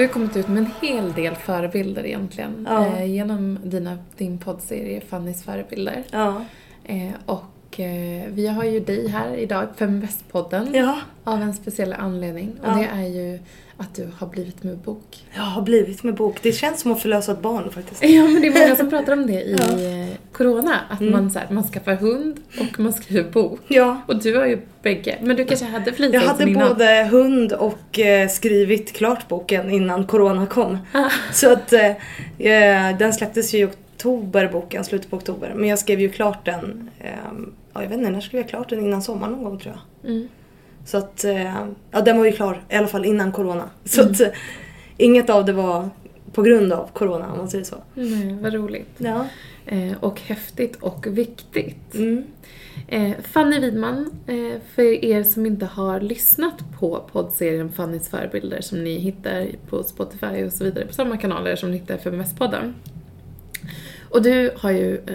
Du har kommit ut med en hel del förebilder egentligen. Ja. Eh, genom dina, din poddserie Fannys förebilder. Ja. Eh, och eh, vi har ju dig här idag, Feminvest-podden. Ja. Av en speciell anledning. Och Ja. det är ju att du har blivit med bok. Jag har blivit med bok. Det känns som att förlösa ett barn faktiskt. Ja men det är många som pratar om det i Ja. eh, Corona. Att Mm. man, så här, man skaffar hund och man skriver bok. Ja. Och du har ju bägge. Men du kanske hade Jag flitigt hade innan. både hund och eh, skrivit klart boken innan corona kom. Ah. Så att eh, eh, den släpptes ju i oktober boken, slutet på oktober. Men jag skrev ju klart den, eh, ja jag vet inte, när skrev jag klart den? Innan sommaren någon gång tror jag. Mm. Så att, eh, ja den var ju klar i alla fall innan corona. Så Mm. att eh, inget av det var på grund av corona om man säger så. Nej, vad roligt. Ja. Eh, och häftigt och viktigt. Mm. Eh, Fanny Widman, eh, för er som inte har lyssnat på poddserien Fannys förebilder som ni hittar på Spotify och så vidare på samma kanaler som ni hittar för Mestpodden. Och du har ju eh,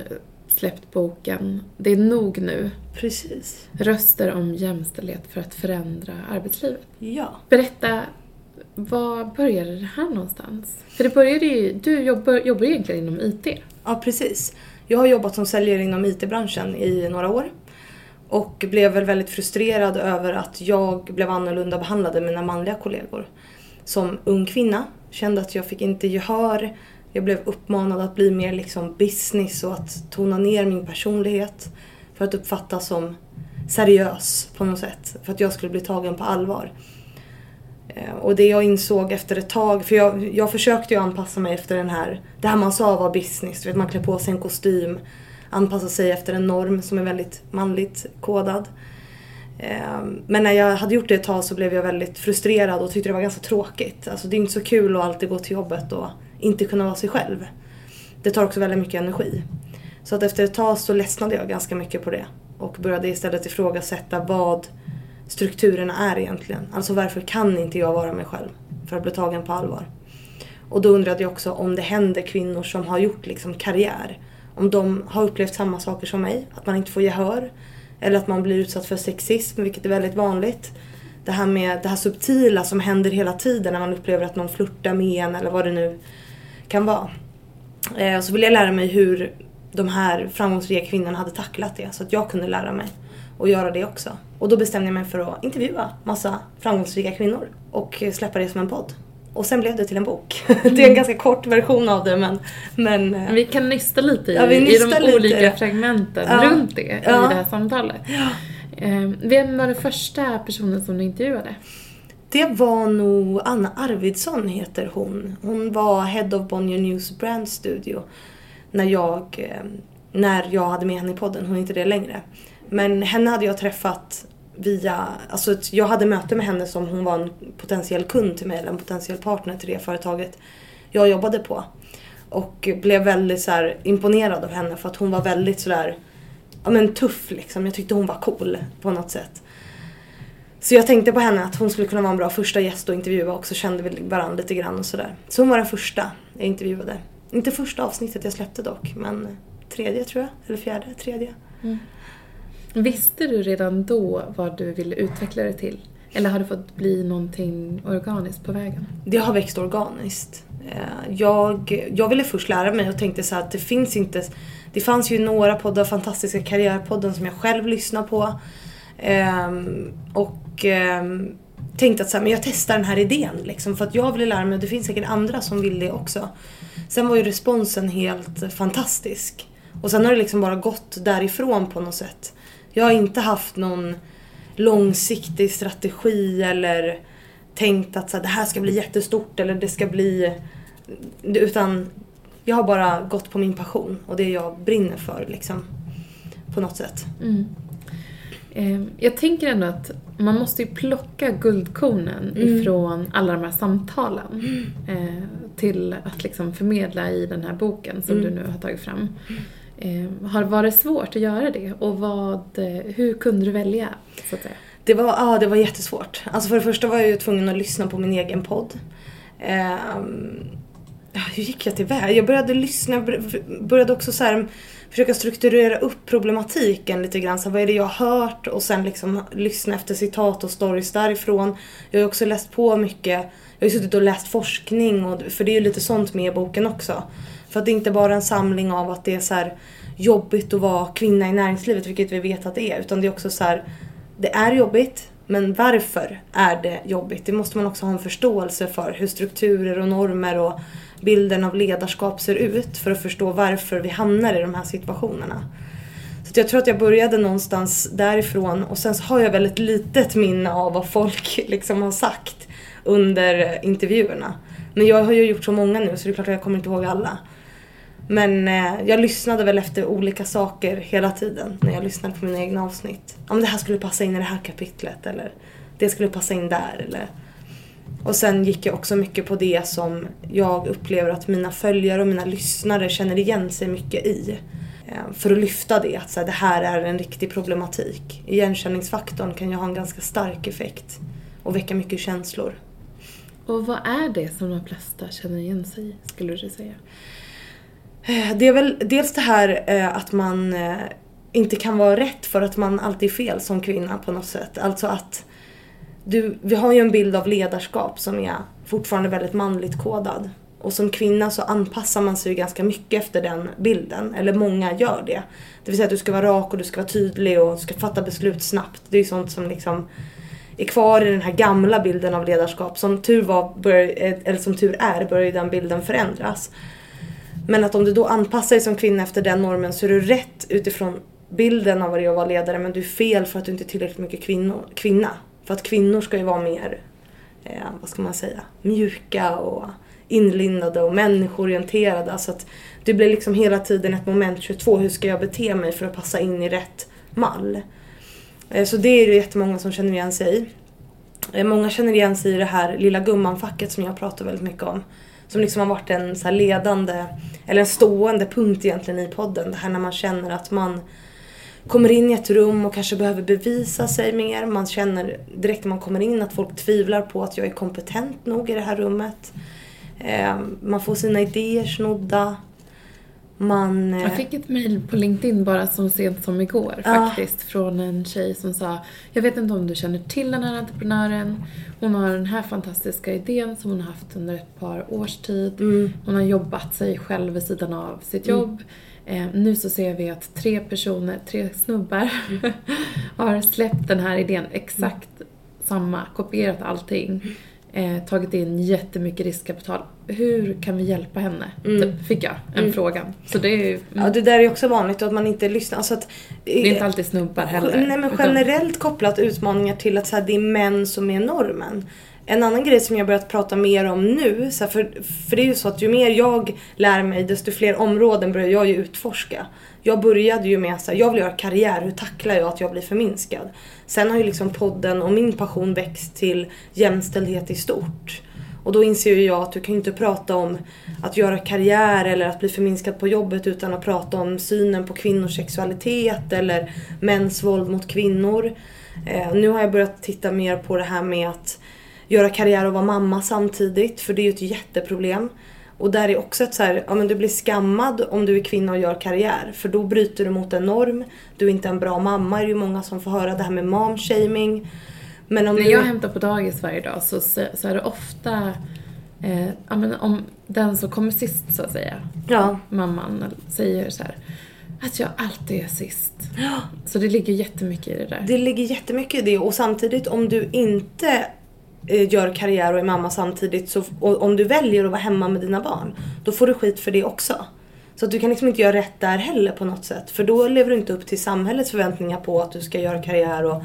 släppt boken Det är nog nu, Precis. röster om jämställdhet för att förändra arbetslivet. Ja. Berätta, var började det här någonstans? För det började ju, du jobbar, jobbar egentligen inom IT. Ja, precis. Jag har jobbat som säljare inom IT-branschen i några år. Och blev väl väldigt frustrerad över att jag blev annorlunda behandlad än mina manliga kollegor. Som ung kvinna kände att jag fick inte gehör. Jag blev uppmanad att bli mer liksom business och att tona ner min personlighet. För att uppfattas som seriös på något sätt. För att jag skulle bli tagen på allvar. Eh, och det jag insåg efter ett tag, för jag, jag försökte ju anpassa mig efter den här, det här man sa var business, du vet man klär på sig en kostym, anpassa sig efter en norm som är väldigt manligt kodad. Eh, men när jag hade gjort det ett tag så blev jag väldigt frustrerad och tyckte det var ganska tråkigt. Alltså det är inte så kul att alltid gå till jobbet och inte kunna vara sig själv. Det tar också väldigt mycket energi. Så att efter ett tag så ledsnade jag ganska mycket på det och började istället ifrågasätta vad strukturerna är egentligen. Alltså varför kan inte jag vara mig själv för att bli tagen på allvar? Och då undrade jag också om det händer kvinnor som har gjort liksom karriär. Om de har upplevt samma saker som mig, att man inte får gehör. Eller att man blir utsatt för sexism, vilket är väldigt vanligt. Det här med det här subtila som händer hela tiden när man upplever att någon flörtar med en eller vad det nu kan vara. Eh, Så ville jag lära mig hur de här framgångsrika kvinnorna hade tacklat det så att jag kunde lära mig och göra det också. Och då bestämde jag mig för att intervjua massa framgångsrika kvinnor och släppa det som en podd. Och sen blev det till en bok. Det är en ganska kort version av det men... men eh, Vi kan nysta lite i, Ja, i de lite. olika fragmenten Ja. runt det Ja. i det här samtalet. Eh, Vem var den första personen som du intervjuade? Det var nog Anna Arvidsson heter hon. Hon var Head of Bonnier News Brand Studio när jag, eh, när jag hade med henne i podden. Hon är inte det längre. Men henne hade jag träffat via, alltså ett- jag hade möte med henne som hon var en potentiell kund till mig eller en potentiell partner till det företaget jag jobbade på. Och blev väldigt så här imponerad av henne för att hon var väldigt sådär, ja men tuff liksom. Jag tyckte hon var cool på något sätt. Så jag tänkte på henne att hon skulle kunna vara en bra första gäst att intervjua och så kände vi varandra lite grann och sådär. Så hon var den första jag intervjuade. Inte första avsnittet jag släppte dock, men tredje tror jag. Eller fjärde, tredje. Visste du redan då vad du ville utveckla det till? Eller har det fått bli någonting organiskt på vägen? Det har växt organiskt. Eh, Jag, jag ville först lära mig och tänkte så att det finns inte... Det fanns ju några poddar, Fantastiska karriärpodden som jag själv lyssnar på. Ehm, och ehm, tänkte att så här, men jag testar den här idén liksom för att jag ville lära mig och det finns säkert andra som vill det också. Sen var ju responsen helt fantastisk. Och sen har det liksom bara gått därifrån på något sätt. Jag har inte haft någon långsiktig strategi eller tänkt att så här, det här ska bli jättestort eller det ska bli... Utan jag har bara gått på min passion och det jag brinner för liksom. På något sätt. Mm. Eh, Jag tänker ändå att man måste ju plocka guldkornen Mm. ifrån alla de här samtalen eh, till att liksom förmedla i den här boken som Mm. du nu har tagit fram. Eh, har det varit svårt att göra det och vad, hur kunde du välja? Så att säga? Det var, ja, det var jättesvårt. Alltså för det första var jag ju tvungen att lyssna på min egen podd. Ja, hur gick jag tillväga? Jag började lyssna, började också så här, försöka strukturera upp problematiken lite grann. Så vad är det jag har hört? Och sen liksom lyssna efter citat och stories därifrån. Jag har också läst på mycket. Jag har ju suttit och läst forskning, och, för det är ju lite sånt med i boken också. För att det är inte bara en samling av att det är så här jobbigt att vara kvinna i näringslivet, vilket vi vet att det är. Utan det är också så här, det är jobbigt, men varför är det jobbigt? Det måste man också ha en förståelse för. Hur strukturer och normer och bilden av ledarskap ser ut för att förstå varför vi hamnar i de här situationerna. Så jag tror att jag började någonstans därifrån och sen så har jag väldigt litet minne av vad folk liksom har sagt under intervjuerna. Men jag har ju gjort så många nu så det är klart att jag kommer inte ihåg alla. Men eh, jag lyssnade väl efter olika saker hela tiden när jag lyssnade på mina egna avsnitt. Om det här skulle passa in i det här kapitlet eller det skulle passa in där eller... Och sen gick jag också mycket på det som jag upplever att mina följare och mina lyssnare känner igen sig mycket i. Eh, För att lyfta det, att så här, det här är en riktig problematik. Igenkänningsfaktorn kan ju ha en ganska stark effekt och väcka mycket känslor. Och vad är det som de flesta känner igen sig i, skulle du säga? Eh, Det är väl dels det här eh, att man inte kan vara rätt för att man alltid är fel som kvinna på något sätt. Alltså att du, vi har ju en bild av ledarskap som är fortfarande väldigt manligt kodad. Och som kvinna så anpassar man sig ju ganska mycket efter den bilden. Eller många gör det. Det vill säga att du ska vara rak och du ska vara tydlig och du ska fatta beslut snabbt. Det är ju sånt som liksom är kvar i den här gamla bilden av ledarskap. Som tur var, bör, eh, eller som tur är, börjar ju den bilden förändras. Men att om du då anpassar dig som kvinna efter den normen så är du rätt utifrån bilden av vad det är att vara ledare men du är fel för att du inte är tillräckligt mycket kvinno, kvinna. För att kvinnor ska ju vara mer, eh, vad ska man säga, mjuka och inlindade och människoorienterade. Så att det blir liksom hela tiden ett moment 22. Hur ska jag bete mig för att passa in i rätt mall? Eh, så det är det jättemånga som känner igen sig i. Eh, Många känner igen sig i det här lilla gumman-facket som jag pratar väldigt mycket om. Som liksom har varit en så här ledande, eller en stående punkt egentligen i podden. Det här när man känner att man kommer in i ett rum och kanske behöver bevisa sig mer. Man känner direkt när man kommer in att folk tvivlar på att jag är kompetent nog i det här rummet. Eh, Man får sina idéer snodda. Man... eh, Jag fick ett mejl på LinkedIn bara så sent som igår Ja. faktiskt från en tjej som sa Jag vet inte om du känner till den här entreprenören. Hon har den här fantastiska idén som hon har haft under ett par års tid. Mm. Hon har jobbat sig själv vid sidan av sitt jobb. Eh, nu så ser vi att tre personer, tre snubbar har släppt den här idén exakt samma, kopierat allting. Eh, tagit in jättemycket riskkapital. Hur kan vi hjälpa henne? Typ, fick jag en fråga. Så det är ju, Ja, det där är också vanligt att man inte lyssnar. Alltså att, det är inte alltid snubbar heller. Nej men utan- generellt kopplat utmaningar till att så här, det är män som är normen. En annan grej som jag börjat prata mer om nu, så för, för det är ju så att ju mer jag lär mig desto fler områden börjar jag ju utforska. Jag började ju med att jag vill göra karriär, hur tacklar jag att jag blir förminskad? Sen har ju liksom podden och min passion växt till jämställdhet i stort. Och då inser ju jag att du kan ju inte prata om att göra karriär eller att bli förminskad på jobbet utan att prata om synen på kvinnors sexualitet eller mäns våld mot kvinnor. Eh, nu har jag börjat titta mer på det här med att göra karriär och vara mamma samtidigt för det är ju ett jätteproblem. Och där är också ett så här, ja men du blir skammad om du är kvinna och gör karriär för då bryter du mot en norm. Du är inte en bra mamma är det ju många som får höra det här med mom-shaming. Men om När du... jag hämtar på dagis varje dag så, så är det ofta eh, ja, men om den som kommer sist så att säga, Ja. mamman, säger så här att jag alltid är sist. Så det ligger jättemycket i det där. Det ligger jättemycket i det och samtidigt om du inte Eh, gör karriär och är mamma samtidigt så, och om du väljer att vara hemma med dina barn då får du skit för det också. Så att du kan liksom inte göra rätt där heller på något sätt för då lever du inte upp till samhällets förväntningar på att du ska göra karriär och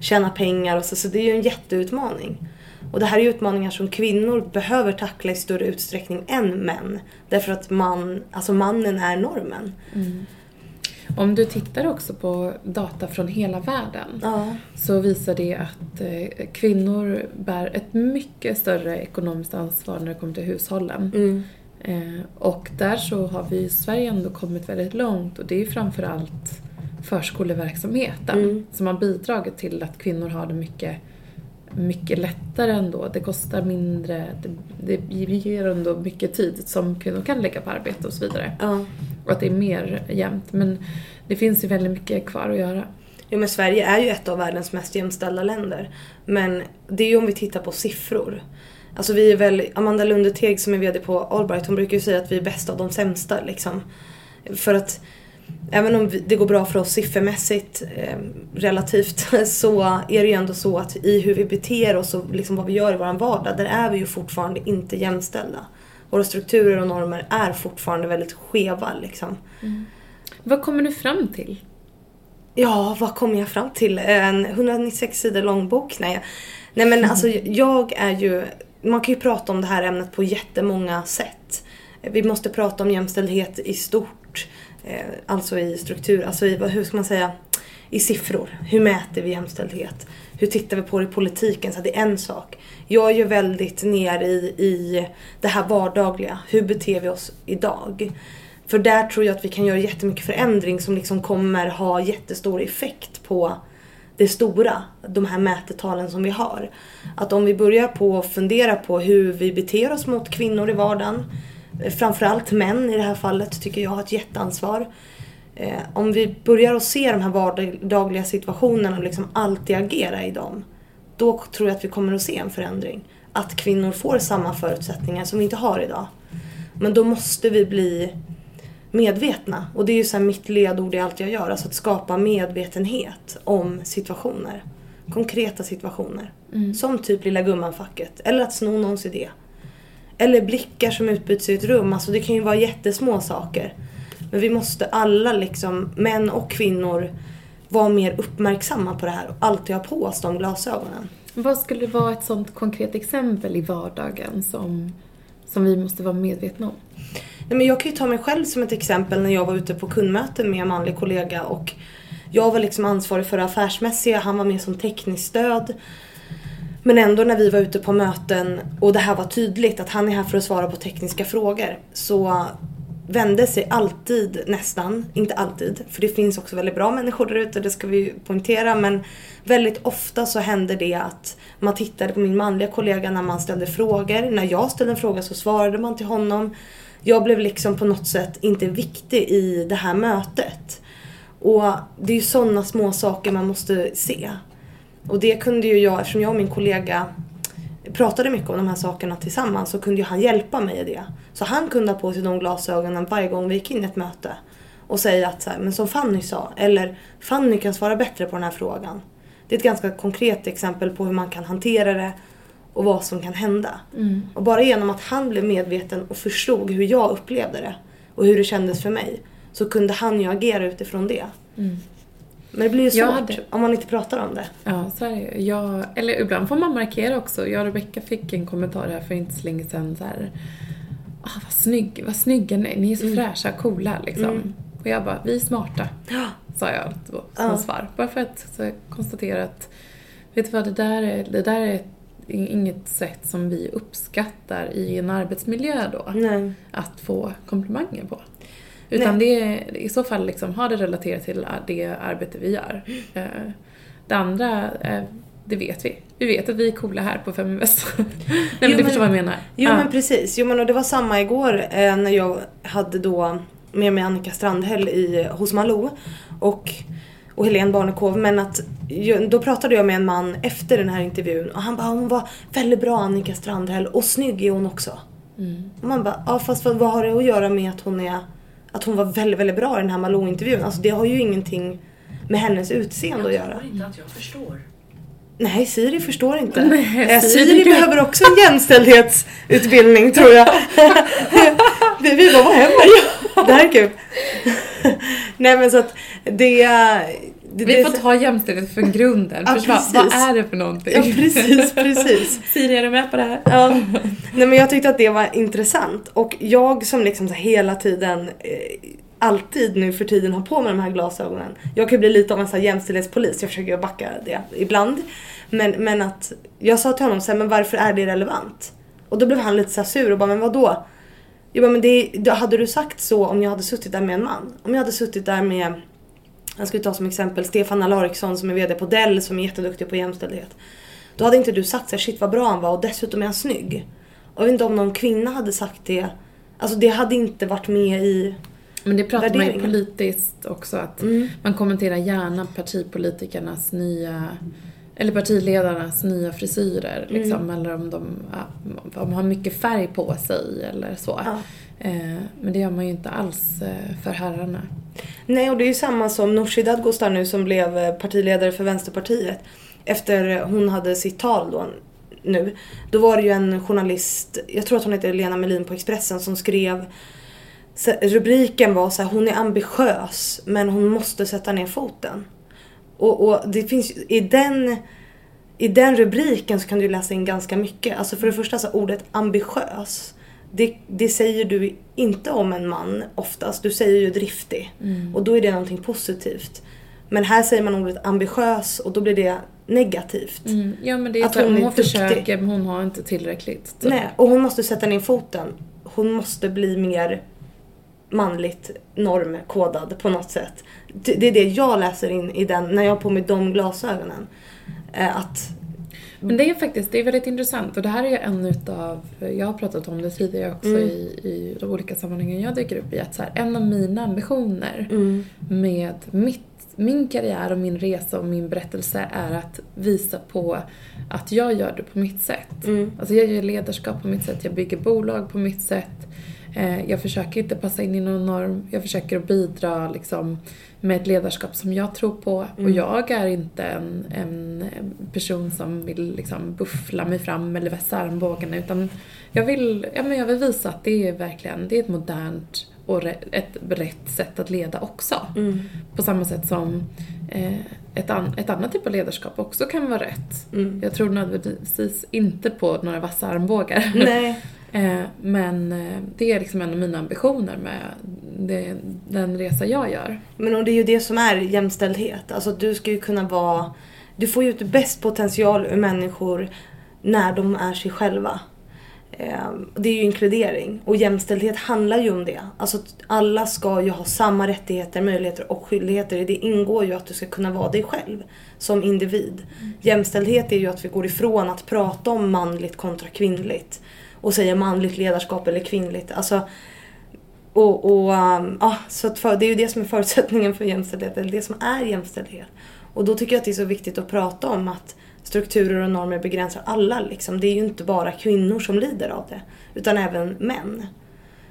tjäna pengar och så, så det är ju en jätteutmaning. Och det här är ju utmaningar som kvinnor behöver tackla i större utsträckning än män. Därför att man, alltså mannen är normen. Mm. Om du tittar också på data från hela världen Ja. så visar det att eh, kvinnor bär ett mycket större ekonomiskt ansvar när det kommer till hushållen. Mm. Eh, och där så har vi i Sverige ändå kommit väldigt långt och det är framförallt förskoleverksamheten Mm. som har bidragit till att kvinnor har det mycket mycket lättare ändå. Det kostar mindre, det, det ger ändå mycket tid som kvinnor kan lägga på arbete och så vidare. Ja. Och att det är mer jämnt. Men det finns ju väldigt mycket kvar att göra. Jo men Sverige är ju ett av världens mest jämställda länder. Men det är ju om vi tittar på siffror. Alltså vi är väl, Amanda Lundeteg som är VD på Allbright, hon brukar ju säga att vi är bäst av de sämsta liksom. För att även om det går bra för oss siffermässigt eh, relativt så är det ju ändå så att i hur vi beter oss och liksom vad vi gör i vår vardag, där är vi ju fortfarande inte jämställda. Våra strukturer och normer är fortfarande väldigt skeva liksom. Vad kommer du fram till? Ja, vad kom jag fram till? En 196 sidor lång bok? Nej. Nej men alltså jag är ju, man kan ju prata om det här ämnet på jättemånga sätt. Vi måste prata om jämställdhet i stort. Eh, Alltså i struktur, alltså i, hur ska man säga, i siffror. Hur mäter vi jämställdhet? Hur tittar vi på det i politiken? Så det är en sak. Jag är ju väldigt ner i, i det här vardagliga. Hur beter vi oss idag? För där tror jag att vi kan göra jättemycket förändring som liksom kommer ha jättestor effekt på det stora, de här mätetalen som vi har. Att om vi börjar på att fundera på hur vi beter oss mot kvinnor i vardagen, framförallt män i det här fallet tycker jag har ett jätteansvar. Eh, om vi börjar att se de här vardagliga situationerna och liksom alltid agera i dem, då tror jag att vi kommer att se en förändring. Att kvinnor får samma förutsättningar som vi inte har idag. Men då måste vi bli medvetna. Och det är ju så mitt ledord i allt jag gör. Alltså att skapa medvetenhet om situationer. Konkreta situationer. Som typ Lilla Gumman-facket. Eller att sno någons idé. Eller blickar som utbyts i ett rum. Alltså det kan ju vara jättesmå saker. Men vi måste alla liksom, män och kvinnor, vara mer uppmärksamma på det här och alltid ha på oss de glasögonen. Vad skulle vara ett sånt konkret exempel i vardagen som, som vi måste vara medvetna om? Nej, men jag kan ju ta mig själv som ett exempel när jag var ute på kundmöte med en manlig kollega och jag var liksom ansvarig för det affärsmässiga, han var med som tekniskt stöd. Men ändå när vi var ute på möten och det här var tydligt att han är här för att svara på tekniska frågor så vände sig alltid nästan, inte alltid, för det finns också väldigt bra människor där ute, det ska vi poängtera, men väldigt ofta så hände det att man tittade på min manliga kollega när man ställde frågor. När jag ställde en fråga så svarade man till honom. Jag blev liksom på något sätt inte viktig i det här mötet. Och det är ju sådana små saker man måste se. Och det kunde ju jag, eftersom jag och min kollega pratade mycket om de här sakerna tillsammans så kunde ju han hjälpa mig i det. Så han kunde ha på sig de glasögonen varje gång vi gick in i ett möte. Och säga att så här, men som Fanny sa, eller Fanny kan svara bättre på den här frågan. Det är ett ganska konkret exempel på hur man kan hantera det och vad som kan hända. Och bara genom att han blev medveten och förstod hur jag upplevde det och hur det kändes för mig så kunde han ju agera utifrån det. Men det blir ju svårt hade- om man inte pratar om det. Ja, så är det ju. jag, Eller ibland får man markera också. Jag och Rebecka fick en kommentar här för inte så länge sedan så här. Ah, vad, snygg, vad snygga ni är. Ni är så fräscha, coola liksom. Och jag bara, vi är smarta. Sa jag som Ja. svar. Bara för att så konstatera att, vet du vad, det där är, det där är inget sätt som vi uppskattar i en arbetsmiljö då. Nej. Att få komplimanger på. Utan det är i så fall liksom, ha det relaterat till det arbete vi gör. Eh, Det andra, eh, det vet vi. Vi vet att vi är coola här på Feminvest. Nej men Jo, du förstår vad jag menar. Jo Ja. men precis. Jo men och det var samma igår eh, när jag hade då med mig Annika Strandhäll i, hos Malou och, och Helene Barnekow. Men att då pratade jag med en man efter den här intervjun och han bara hon var väldigt bra Annika Strandhäll och snygg är hon också. Mm. Och man bara ja fast vad, vad har det att göra med att hon är att hon var väldigt väldigt bra i den här Malou-intervjun. Alltså det har ju ingenting med hennes utseende att göra. Jag tror inte att jag förstår. Nej, Siri förstår inte. Nej, Eh, Siri Siri behöver också en jämställdhetsutbildning tror jag. vi, vi bara, vad händer? Det här är kul. Nej men så att det... det Vi får ta jämställdhet från grunden. Ja, Först vad, är det för någonting? Ja precis, precis. Siri, är du med på det här? Ja. Nej men jag tyckte att det var intressant och jag som liksom så hela tiden eh, alltid nu för tiden har på mig de här glasögonen. Jag kan bli lite av en så här jämställdhetspolis, jag försöker backa det ibland. Men, men att jag sa till honom så här, men varför är det relevant? Och då blev han lite så sur och bara, men vadå? Jag bara, men det, hade du sagt så om jag hade suttit där med en man? Om jag hade suttit där med, jag skulle ta som exempel Stefan Alariksson som är VD på Dell som är jätteduktig på jämställdhet. Då hade inte du sagt såhär, shit vad bra han var och dessutom är han snygg. Och jag vet inte om någon kvinna hade sagt det. Alltså det hade inte varit med i Men det pratar man ju politiskt också att Mm. man kommenterar gärna partipolitikernas nya eller partiledarnas nya frisyrer Mm. liksom, eller om de, ja, om de har mycket färg på sig eller så. Ja. Eh, men det gör man ju inte alls eh, för herrarna. Nej, och det är ju samma som Nooshi Dadgostar nu som blev eh, partiledare för Vänsterpartiet. Efter hon hade sitt tal då nu. Då var det ju en journalist, jag tror att hon heter Lena Melin på Expressen, som skrev rubriken var så här, hon är ambitiös men hon måste sätta ner foten. Och, och det finns ju- i den i den rubriken så kan du läsa in ganska mycket. Alltså för det första så ordet ambitiös. Det, det säger du inte om en man oftast. Du säger ju driftig. Och då är det någonting positivt. Men här säger man ordet ambitiös och då blir det negativt. Mm. Ja men det är Att så, hon hon, hon försöker men hon har inte tillräckligt. typ. Nej, och hon måste sätta ner foten. Hon måste bli mer manligt normkodad på något sätt. Det det är det jag läser in i den, när jag har på mig de glasögonen. Eh, Att, Men det är faktiskt, det är väldigt intressant och det här är en utav, jag har pratat om det tidigare också Mm. i, i de olika sammanhangen jag dyker upp i, att så här, en av mina ambitioner mm, med mitt, min karriär och min resa och min berättelse är att visa på att jag gör det på mitt sätt. mm, Alltså jag gör ledarskap på mitt sätt, jag bygger bolag på mitt sätt. Eh, Jag försöker inte passa in i någon norm, jag försöker att bidra liksom med ett ledarskap som jag tror på. Och Mm. jag är inte en, en person som vill liksom buffla mig fram eller vässa armbågarna utan jag vill, ja, men jag vill visa att det är verkligen det är ett modernt och ett rätt sätt att leda också. mm, På samma sätt som eh, ett, an, ett annat typ av ledarskap också kan vara rätt. mm. Jag tror nödvändigtvis inte på några vassa armbågar. Nej. Eh, Men eh, det är liksom en av mina ambitioner med det, den resa jag gör. Men och det är ju det som är jämställdhet. Alltså du ska ju kunna vara... Du får ju ut bäst potential ur människor när de är sig själva. Eh, Det är ju inkludering. Och jämställdhet handlar ju om det. Alltså alla ska ju ha samma rättigheter, möjligheter och skyldigheter. Det ingår ju att du ska kunna vara dig själv som individ. Jämställdhet är ju att vi går ifrån att prata om manligt kontra kvinnligt. Och säga manligt ledarskap eller kvinnligt. Alltså och, och um, ja, så att för, det är ju det som är förutsättningen för jämställdhet, eller det som är jämställdhet. Och då tycker jag att det är så viktigt att prata om att strukturer och normer begränsar alla. Liksom. Det är ju inte bara kvinnor som lider av det, utan även män.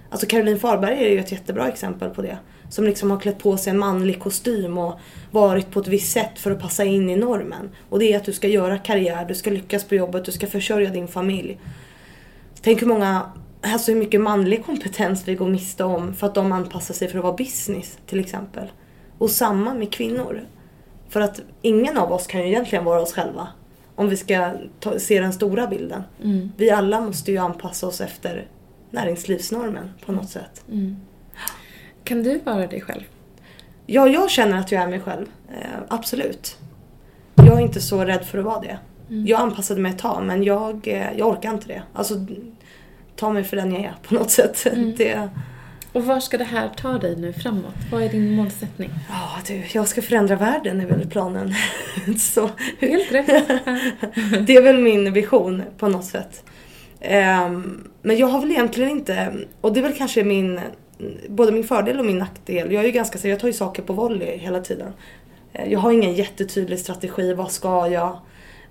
Alltså Caroline Farberg är ju ett jättebra exempel på det. Som liksom har klätt på sig en manlig kostym och varit på ett visst sätt för att passa in i normen. Och det är att du ska göra karriär, du ska lyckas på jobbet, du ska försörja din familj. Tänk hur många, alltså hur mycket manlig kompetens vi går miste om för att de anpassar sig för att vara business till exempel. Och samma med kvinnor. För att ingen av oss kan ju egentligen vara oss själva. Om vi ska ta, se den stora bilden. Mm. Vi alla måste ju anpassa oss efter näringslivsnormen på något sätt. Mm. Kan du vara dig själv? Ja, jag känner att jag är mig själv. Eh, absolut. Jag är inte så rädd för att vara det. Mm. Jag anpassade mig ett tag men jag, eh, jag orkar inte det. Alltså, ta mig för den jag är på något sätt. Mm. Det, Och var ska det här ta dig nu framåt? Vad är din målsättning? ja du, jag ska förändra världen är väl planen. så, Helt rätt. det är väl min vision på något sätt. Ehm, men jag har väl egentligen inte, och det är väl kanske min, både min fördel och min nackdel. Jag är ju ganska så jag tar ju saker på volley hela tiden. Eh, Jag har ingen jättetydlig strategi. Vad ska jag?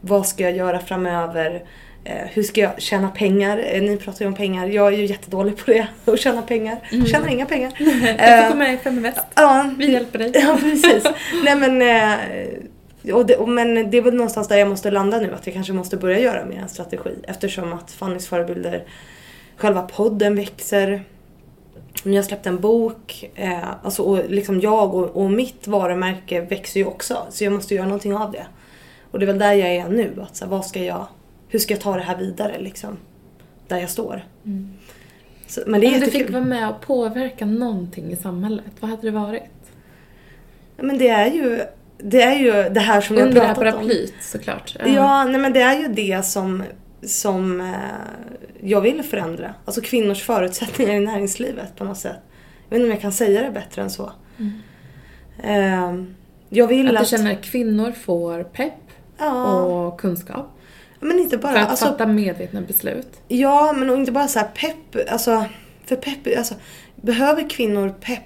Vad ska jag göra framöver? Eh, Hur ska jag tjäna pengar? Eh, Ni pratar ju om pengar. Jag är ju jättedålig på det. Att tjäna pengar. Mm. Tjänar inga pengar. Du får komma med i Feminvest. Ja, Vi hjälper dig. Ja, precis. Nej men, eh, och det, och, men det är väl någonstans där jag måste landa nu. Att jag kanske måste börja göra mer en strategi. Eftersom att Fannys förebilder, själva podden växer. Jag släppt en bok. Eh, alltså, och liksom jag och, och mitt varumärke växer ju också. Så jag måste göra någonting av det. Och det är väl där jag är nu. Att, så här, vad ska jag, hur ska jag ta det här vidare liksom? Där jag står. Mm. Så, men det är Om du jättekul. fick vara med och påverka någonting i samhället, vad hade det varit? Men det är ju det, är ju det här som jag har Under det här pratat om. paraplyt såklart. Ja, nej men det är ju det som, som eh, jag vill förändra. Alltså kvinnors förutsättningar i näringslivet på något sätt. Jag vet inte om jag kan säga det bättre än så. Mm. Eh, jag vill Att att... du känner att kvinnor får pepp ja, och kunskap. Men inte bara... För att alltså, fatta medvetna beslut. Ja, men inte bara så här pepp. Alltså, för pepp, alltså, behöver kvinnor pepp?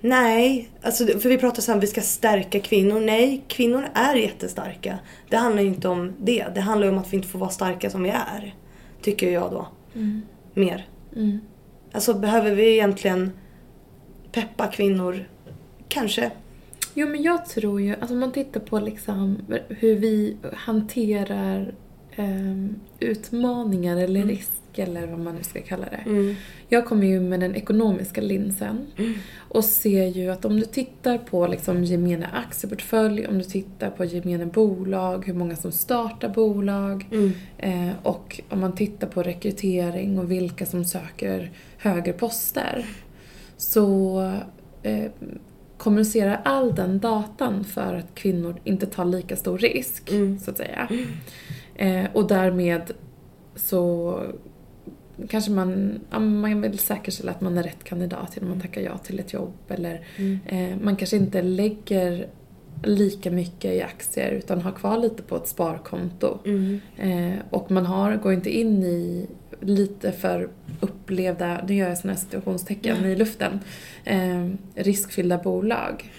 Nej, alltså, för vi pratar så här, vi ska stärka kvinnor. Nej, kvinnor är jättestarka. Det handlar ju inte om det. Det handlar ju om att vi inte får vara starka som vi är. Tycker jag då. Mer. Mm. Alltså behöver vi egentligen peppa kvinnor? Kanske. Jo men jag tror ju, alltså om man tittar på liksom hur vi hanterar ehm, utmaningar eller risk eller vad man nu ska kalla det. Mm. Jag kommer ju med den ekonomiska linsen och ser ju att om du tittar på liksom gemene aktieportfölj, om du tittar på gemene bolag, hur många som startar bolag Mm. eh, och om man tittar på rekrytering och vilka som söker högre poster så eh, kommunicerar all den datan för att kvinnor inte tar lika stor risk, Mm. så att säga. Eh, och därmed så kanske man, ja, man vill säkerställa att man är rätt kandidat genom att tacka ja till ett jobb eller Mm. eh, man kanske inte lägger lika mycket i aktier utan har kvar lite på ett sparkonto. Mm. Eh, och man har, går inte in i lite för upplevda, nu gör jag såna här situationstecken i luften, eh, riskfyllda bolag.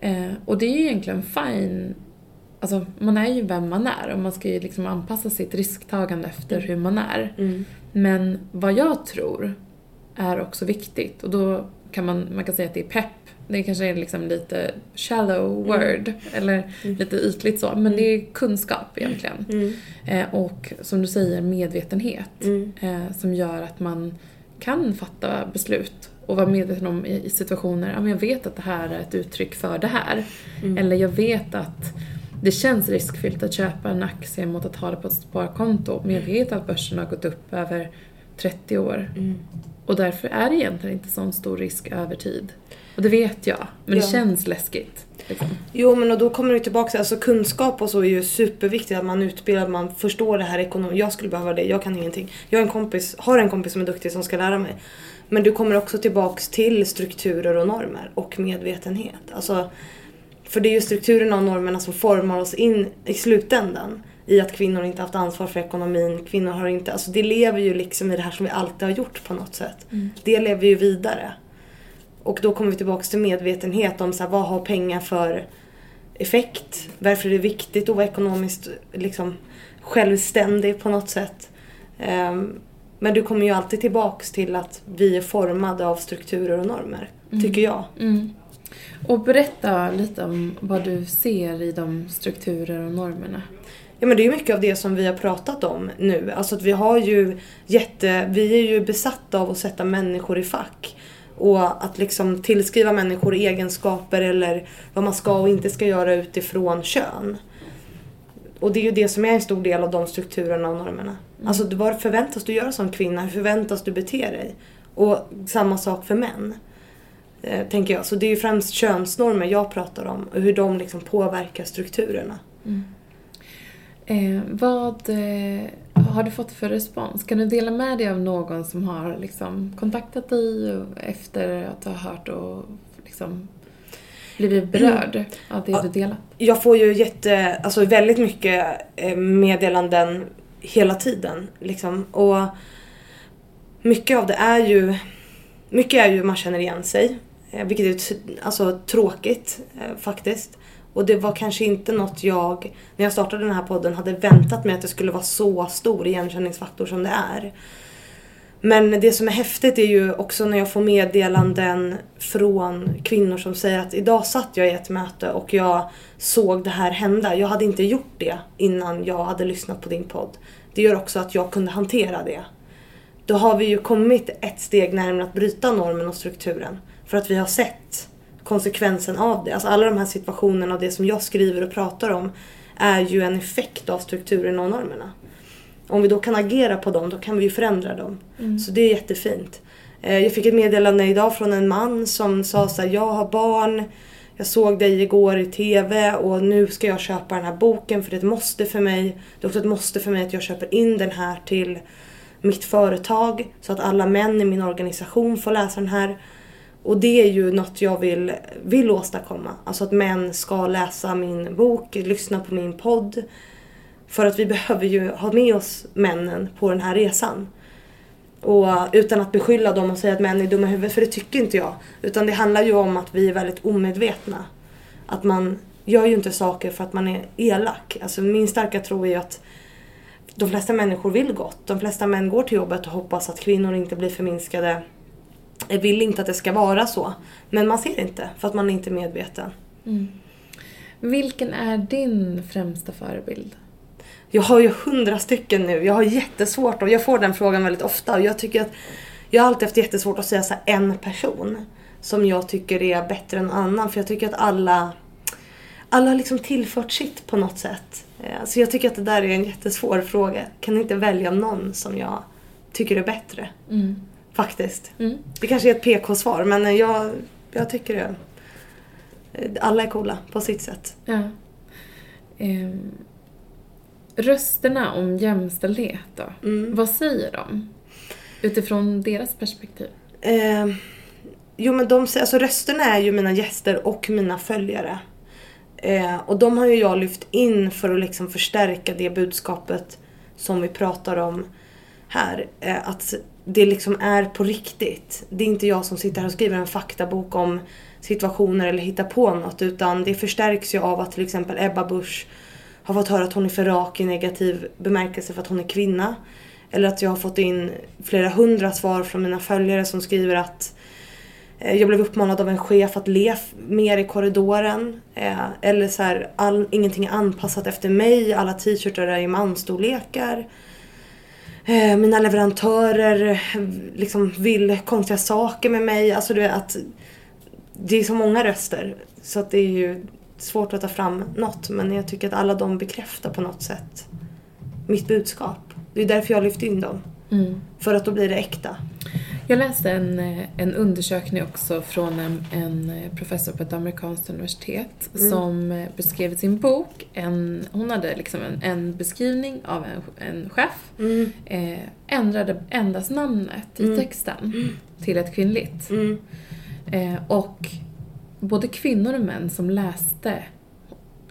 Eh, och det är ju egentligen fine, alltså man är ju vem man är och man ska ju liksom anpassa sitt risktagande efter hur man är. Mm. Men vad jag tror är också viktigt och då kan man, man kan säga att det är pepp. Det kanske är liksom lite shallow word eller lite ytligt så men det är kunskap egentligen. Mm. Eh, och som du säger medvetenhet Mm. eh, som gör att man kan fatta beslut och vara medveten om i, i situationer, ja men jag vet att det här är ett uttryck för det här. Eller jag vet att det känns riskfyllt att köpa en aktie mot att ha det på ett sparkonto. Men jag vet att börsen har gått upp över 30 år. Mm. Och därför är det egentligen inte sån stor risk över tid. Och det vet jag, men det Ja. känns läskigt. Liksom. Jo men och då kommer det tillbaka till, alltså kunskap och så är ju superviktigt att man utbildar, att man förstår det här ekonomiskt. Jag skulle behöva det, jag kan ingenting. Jag har en kompis, har en kompis som är duktig som ska lära mig. Men du kommer också tillbaks till strukturer och normer och medvetenhet. Alltså, för det är ju strukturerna och normerna som formar oss in i slutändan. I att kvinnor inte haft ansvar för ekonomin, kvinnor har inte, alltså det lever ju liksom i det här som vi alltid har gjort på något sätt. Det lever ju vidare. Och då kommer vi tillbaks till medvetenhet om så här, vad har pengar för effekt? Varför är det viktigt att vara ekonomiskt liksom, självständig på något sätt? Ehm, men du kommer ju alltid tillbaks till att vi är formade av strukturer och normer. Tycker jag. Mm. Och berätta lite om vad du ser i de strukturer och normerna. Ja men det är mycket av det som vi har pratat om nu. Alltså att vi har ju jätte, vi är ju besatta av att sätta människor i fack. Och att liksom tillskriva människor egenskaper eller vad man ska och inte ska göra utifrån kön. Och det är ju det som är en stor del av de strukturerna och normerna. Alltså du- vad förväntas du göra som kvinna? Hur förväntas du bete dig? Och samma sak för män. Eh, tänker jag. Så det är ju främst könsnormer jag pratar om och hur de liksom påverkar strukturerna. Eh, vad eh, har du fått för respons? Kan du dela med dig av någon som har liksom, kontaktat dig efter att ha hört och liksom, blivit berörd av det du delat? Jag får ju jätte, alltså väldigt mycket eh, meddelanden hela tiden. Liksom. Och mycket av det är ju, mycket är ju man känner igen sig. eh, Vilket är alltså, tråkigt eh, faktiskt. Och det var kanske inte något jag, när jag startade den här podden, hade väntat mig att det skulle vara så stor igenkänningsfaktor som det är. Men det som är häftigt är ju också när jag får meddelanden från kvinnor som säger att idag satt jag i ett möte och jag såg det här hända. Jag hade inte gjort det innan jag hade lyssnat på din podd. Det gör också att jag kunde hantera det. Då har vi ju kommit ett steg närmare att bryta normen och strukturen. För att vi har sett konsekvensen av det. Alltså alla de här situationerna och det som jag skriver och pratar om är ju en effekt av strukturen och normerna. Om vi då kan agera på dem, då kan vi ju förändra dem. Så det är jättefint. Eh, Jag fick ett meddelande idag från en man som sa så här, jag har barn, jag såg dig igår i TV och nu ska jag köpa den här boken för det är ett måste för mig. Det är också ett måste för mig att jag köper in den här till mitt företag så att alla män i min organisation får läsa den här. Och det är ju något jag vill, vill åstadkomma. Alltså att män ska läsa min bok, lyssna på min podd. För att vi behöver ju ha med oss männen på den här resan. Och utan att beskylla dem och säga att män är dumma i huvudet, för det tycker inte jag. Utan det handlar ju om att vi är väldigt omedvetna. Att man gör ju inte saker för att man är elak. Alltså min starka tro är ju att de flesta människor vill gott. De flesta män går till jobbet och hoppas att kvinnor inte blir förminskade. Jag vill inte att det ska vara så. Men man ser inte för att man är inte medveten. Mm. Vilken är din främsta förebild? Jag har ju hundra stycken nu. Jag har jättesvårt och jag får den frågan väldigt ofta. Och jag tycker att jag har alltid haft jättesvårt att säga så en person som jag tycker är bättre än annan. För jag tycker att alla alla har liksom tillfört sitt på något sätt. Eh, så jag tycker att det där är en jättesvår fråga. Kan inte välja någon som jag tycker är bättre. Mm. Faktiskt. Mm. Det kanske är ett PK-svar men jag, jag tycker det. Alla är coola på sitt sätt. Ja. Ehm, rösterna om jämställdhet då? Mm. Vad säger de? Utifrån deras perspektiv? Eh, jo men de, säger- alltså rösterna är ju mina gäster och mina följare. Eh, och de har ju jag lyft in för att liksom förstärka det budskapet som vi pratar om här. Eh, att det liksom är på riktigt. Det är inte jag som sitter här och skriver en faktabok om situationer eller hittar på något utan det förstärks ju av att till exempel Ebba Busch har fått höra att hon är för rak i negativ bemärkelse för att hon är kvinna. Eller att jag har fått in flera hundra svar från mina följare som skriver att eh, jag blev uppmanad av en chef att le mer i korridoren. Eh, eller så här, all, ingenting är anpassat efter mig. Alla t-shirtar är i manstorlekar. Eh, Mina leverantörer eh, liksom vill konstiga saker med mig. Alltså du vet att det är så många röster. Så att det är ju svårt att ta fram något. Men jag tycker att alla de bekräftar på något sätt mitt budskap. Det är därför jag har lyft in dem. Mm. För att då blir det äkta. Jag läste en, eh, en undersökning också från en, en eh, professor på ett amerikanskt universitet Mm. som eh, beskrev i sin bok, en, hon hade liksom en, en beskrivning av en, en chef, Mm. eh, ändrade endast namnet i Mm. texten till ett kvinnligt. Mm. Eh, och både kvinnor och män som läste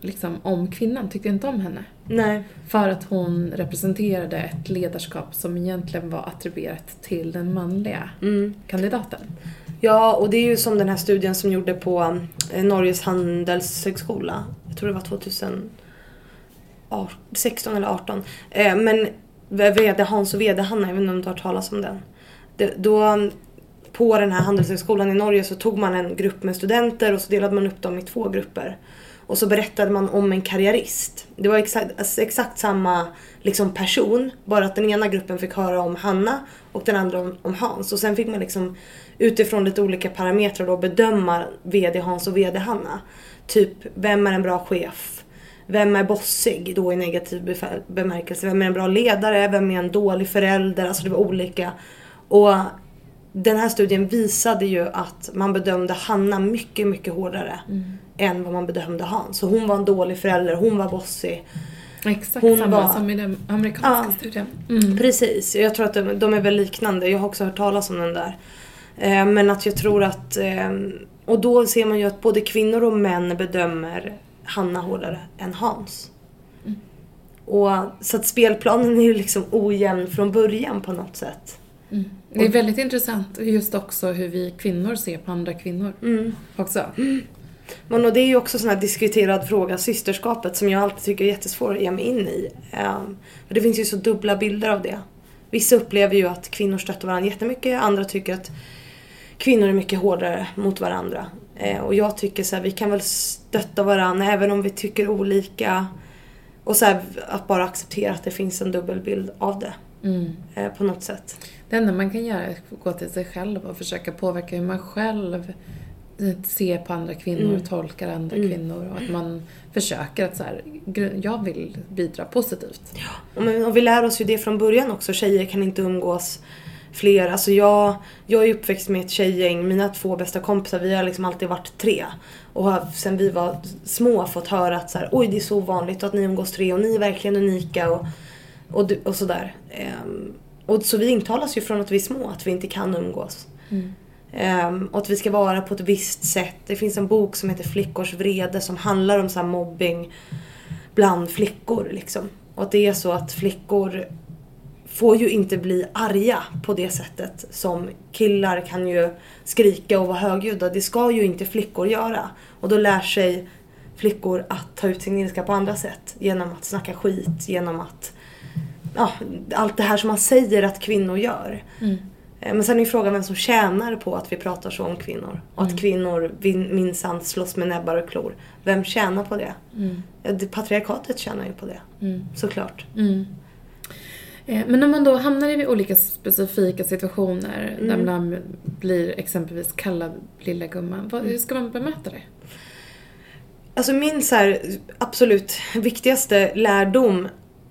liksom, om kvinnan tyckte inte om henne. Nej. För att hon representerade ett ledarskap som egentligen var attribuerat till den manliga Mm. kandidaten. Ja, och det är ju som den här studien som gjorde på eh, Norges handelshögskola. Jag tror det var 2016 eller 18. Eh, men VD Hans och VD Hanna, jag vet inte om du har hört talas om den. Då, på den här handelshögskolan i Norge så tog man en grupp med studenter och så delade man upp dem i två grupper. Och så berättade man om en karriärist. Det var exakt, alltså exakt samma liksom person, bara att den ena gruppen fick höra om Hanna och den andra om, om Hans. Och sen fick man liksom utifrån lite olika parametrar då bedöma VD Hans och VD Hanna. Typ, vem är en bra chef? Vem är bossig då i negativ bemärkelse? Vem är en bra ledare? Vem är en dålig förälder? Alltså det var olika. Och den här studien visade ju att man bedömde Hanna mycket, mycket hårdare mm än vad man bedömde Hans. Så hon var en dålig förälder, hon var bossig. Exakt Hon samma var- som i den amerikanska Ja. studien. Mm. Precis, jag tror att de, de är väl liknande. Jag har också hört talas om den där. Eh, men att jag tror att... Eh, och då ser man ju att både kvinnor och män bedömer Hanna hårdare än Hans. Och, så att spelplanen är ju liksom ojämn från början på något sätt. Mm. Det är väldigt intressant just också hur vi kvinnor ser på andra kvinnor också. Men och det är ju också en sån här diskuterad fråga, systerskapet, som jag alltid tycker är jättesvår att ge mig in i. Um, för det finns ju så dubbla bilder av det. Vissa upplever ju att kvinnor stöttar varandra jättemycket, andra tycker att kvinnor är mycket hårdare mot varandra. Eh, och jag tycker så här, vi kan väl stötta varandra även om vi tycker olika. Och så här, att bara acceptera att det finns en dubbelbild av det. Mm. Eh, på något sätt. Det enda man kan göra är att gå till sig själv och försöka påverka hur man själv ser på andra kvinnor, Mm. tolkar andra Mm. kvinnor och att man försöker att så här, jag vill bidra positivt. Men, och vi lär oss ju det från början också. Tjejer kan inte umgås fler. Alltså jag, jag är uppväxt med ett tjejgäng. Mina två bästa kompisar, vi har liksom alltid varit tre. Och har sen vi var små fått höra att så här, oj det är så vanligt att ni umgås tre och ni är verkligen unika och, och, och sådär. Ehm, och så vi intalas ju från att vi är små att vi inte kan umgås. Mm. Um, och att vi ska vara på ett visst sätt. Det finns en bok som heter Flickors vrede som handlar om så här mobbing bland flickor. Liksom. Och att det är så att flickor får ju inte bli arga på det sättet som killar kan ju skrika och vara högljudda. Det ska ju inte flickor göra. Och då lär sig flickor att ta ut sin ilska på andra sätt. Genom att snacka skit, genom att... Ja, allt det här som man säger att kvinnor gör. Mm. Eh, Men sen är ju frågan vem som tjänar på att vi pratar så om kvinnor. Och att kvinnor vin- minsann slåss med näbbar och klor. Vem tjänar på det? Mm. Patriarkatet tjänar ju på det. Mm. Såklart. Mm. Eh, Men när man då hamnar i olika specifika situationer där man blir exempelvis kallad lilla gumman, vad, hur ska man bemöta det? Alltså min så absolut viktigaste lärdom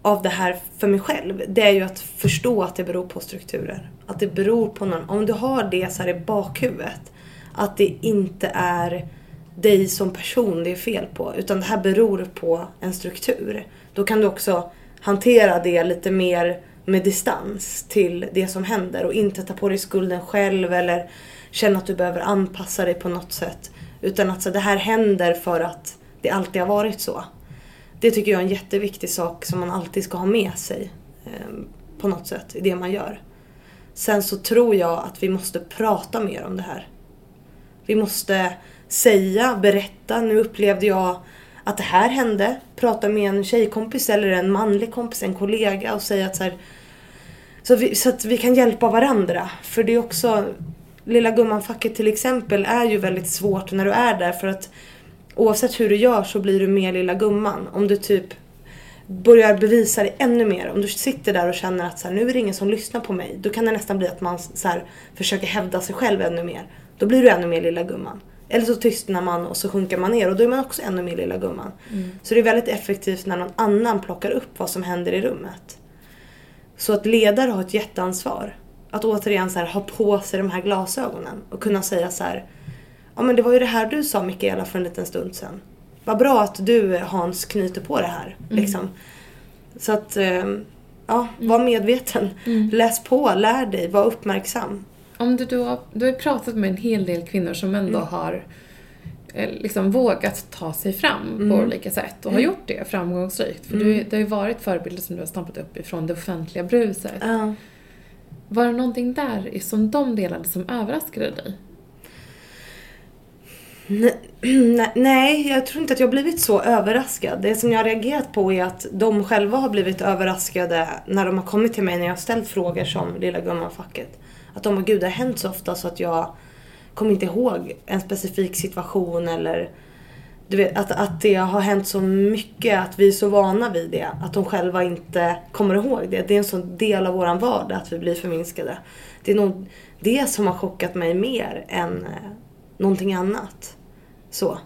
av det här för mig själv, det är ju att förstå att det beror på strukturer. Att det beror på någon, om du har det så här i bakhuvudet, att det inte är dig som person det är fel på, utan det här beror på en struktur. Då kan du också hantera det lite mer med distans till det som händer och inte ta på dig skulden själv eller känna att du behöver anpassa dig på något sätt. Utan att så, det här händer för att det alltid har varit så. Det tycker jag är en jätteviktig sak som man alltid ska ha med sig eh, på något sätt i det man gör. Sen så tror jag att vi måste prata mer om det här. Vi måste säga, berätta, nu upplevde jag att det här hände. Prata med en tjejkompis eller en manlig kompis, en kollega och säga att så här, så, vi, så att vi kan hjälpa varandra. För det är också, Lilla Gumman-facket till exempel är ju väldigt svårt när du är där för att oavsett hur du gör så blir du mer Lilla Gumman. Om du typ börjar bevisa dig ännu mer. Om du sitter där och känner att så här, nu är det ingen som lyssnar på mig. Då kan det nästan bli att man så här, försöker hävda sig själv ännu mer. Då blir du ännu mer Lilla Gumman. Eller så tystnar man och så sjunker man ner och då är man också ännu mer Lilla Gumman. Så det är väldigt effektivt när någon annan plockar upp vad som händer i rummet. Så att ledare har ett jätteansvar. Att återigen så här, ha på sig de här glasögonen och kunna säga så här. Ja men det var ju det här du sa Mikaela för en liten stund sedan. Vad bra att du Hans knyter på det här. Liksom. Så att, eh, ja, var medveten. Läs på, lär dig, var uppmärksam. Om du du har ju pratat med en hel del kvinnor som ändå har eh, liksom vågat ta sig fram på olika sätt och har gjort det framgångsrikt. För du, det har ju varit förebilder som du har stampat upp ifrån det offentliga bruset. Ja. Var det någonting där som de delade som överraskade dig? Nej, nej, jag tror inte att jag har blivit så överraskad. Det som jag har reagerat på är att de själva har blivit överraskade när de har kommit till mig när jag har ställt frågor som Lilla Gumman-facket. Att de har gud det har hänt så ofta så att jag kommer inte ihåg en specifik situation eller du vet, att, att det har hänt så mycket, att vi är så vana vid det. Att de själva inte kommer ihåg det. Det är en sån del av våran vardag att vi blir förminskade. Det är nog det som har chockat mig mer än eh, någonting annat. Så.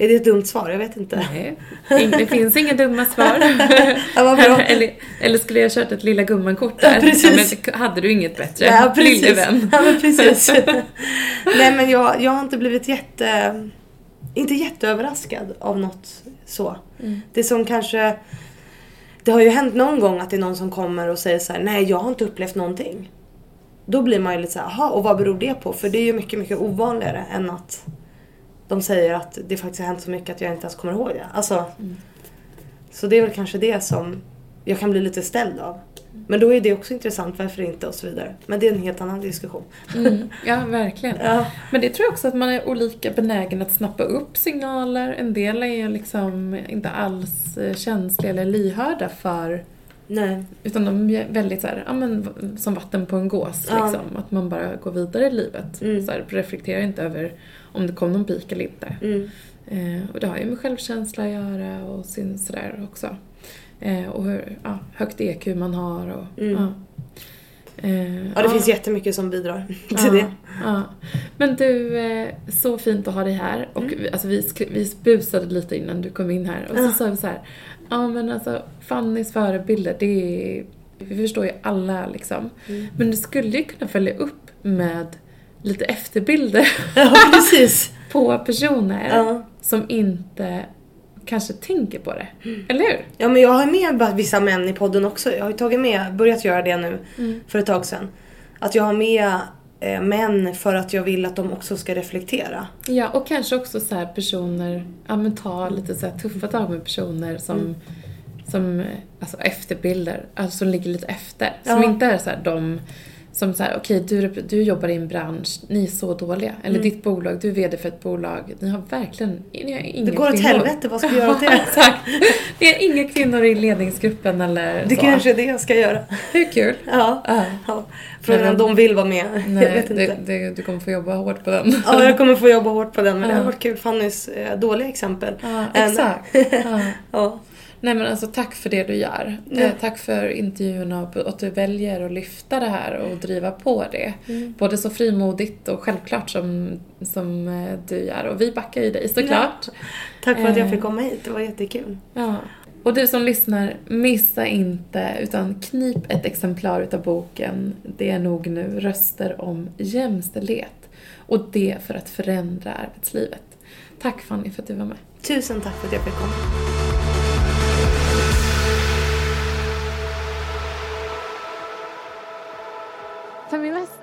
Är det ett dumt svar? Jag vet inte. Nej, det finns inga dumma svar. Ja, eller, eller skulle jag kört ett lilla gumman-kort där? Ja, precis. men hade du inget bättre? Ja, precis. Lille vän. Ja, men precis. Nej, men jag, jag har inte blivit jätte... Inte jätteöverraskad av något så. Mm. Det som kanske... Det har ju hänt någon gång att det är någon som kommer och säger så här: nej jag har inte upplevt någonting. Då blir man ju lite så här, jaha och vad beror det på? För det är ju mycket, mycket ovanligare än att de säger att det faktiskt har hänt så mycket att jag inte ens kommer ihåg det. Alltså, Så det är väl kanske det som jag kan bli lite ställd av. Men då är det också intressant, varför inte och så vidare. Men det är en helt annan diskussion. Mm, ja, verkligen. Ja. Men det tror jag också att man är olika benägen att snappa upp signaler. En del är liksom inte alls eh, känsliga eller lyhörda för Nej. utan de är väldigt så här, ja men som vatten på en gås Ja. liksom. Att man bara går vidare i livet. Mm. Så här, reflekterar inte över om det kom någon pik eller inte. Mm. Eh, och det har ju med självkänsla att göra och sådär också. Eh, och hur ja, högt EQ man har och Mm. ja. Eh, Ja, det finns jättemycket som bidrar till ja, det. Ja. Men du, eh, så fint att ha dig här. Och Mm. vi, alltså, vi, vi busade lite innan du kom in här. Och så Ja. sa vi så här, ja men alltså Fannys förebilder, det är, vi förstår ju alla liksom. Mm. Men du skulle ju kunna följa upp med lite efterbilder Ja, precis. på personer Ja. som inte kanske tänker på det. Mm. Eller hur? ja, men jag har med vissa män i podden också. Jag har ju tagit med, börjat göra det nu Mm. för ett tag sedan. Att jag har med eh, män för att jag vill att de också ska reflektera. Ja, och kanske också så här personer, ja men ta lite så här tuffa tag med personer som, som, alltså efterbilder, alltså som ligger lite efter. Som Ja. inte är så här de som så här, okej du, du jobbar i en bransch, ni är så dåliga. Eller Mm. ditt bolag, du är VD för ett bolag, ni har verkligen, ni har inga Det går åt kvinnor. helvete, vad ska vi göra åt det? Exakt. Det är inga kvinnor i ledningsgruppen eller Det så. kanske är det jag ska göra. Är kul. Ja. Ja. ja. Frågan om de vill vara med. jag Nej, vet inte. det, det, du kommer få jobba hårt på den. Ja, jag kommer få jobba hårt på den men det har Ja. varit kul. Fannys eh, dåliga exempel. Ja, exakt. Ja. Ja. Nej men alltså tack för det du gör. Ja. Eh, tack för intervjuerna och att du väljer att lyfta det här och driva på det. Mm. Både så frimodigt och självklart som, som eh, du gör. Och vi backar ju dig såklart. Tack för att jag Eh. fick komma hit, det var jättekul. Ja. Och du som lyssnar, missa inte utan knip ett exemplar utav boken Det är nog nu, röster om jämställdhet. Och det för att förändra arbetslivet. Tack Fanny för att du var med. Tusen tack för att jag fick komma.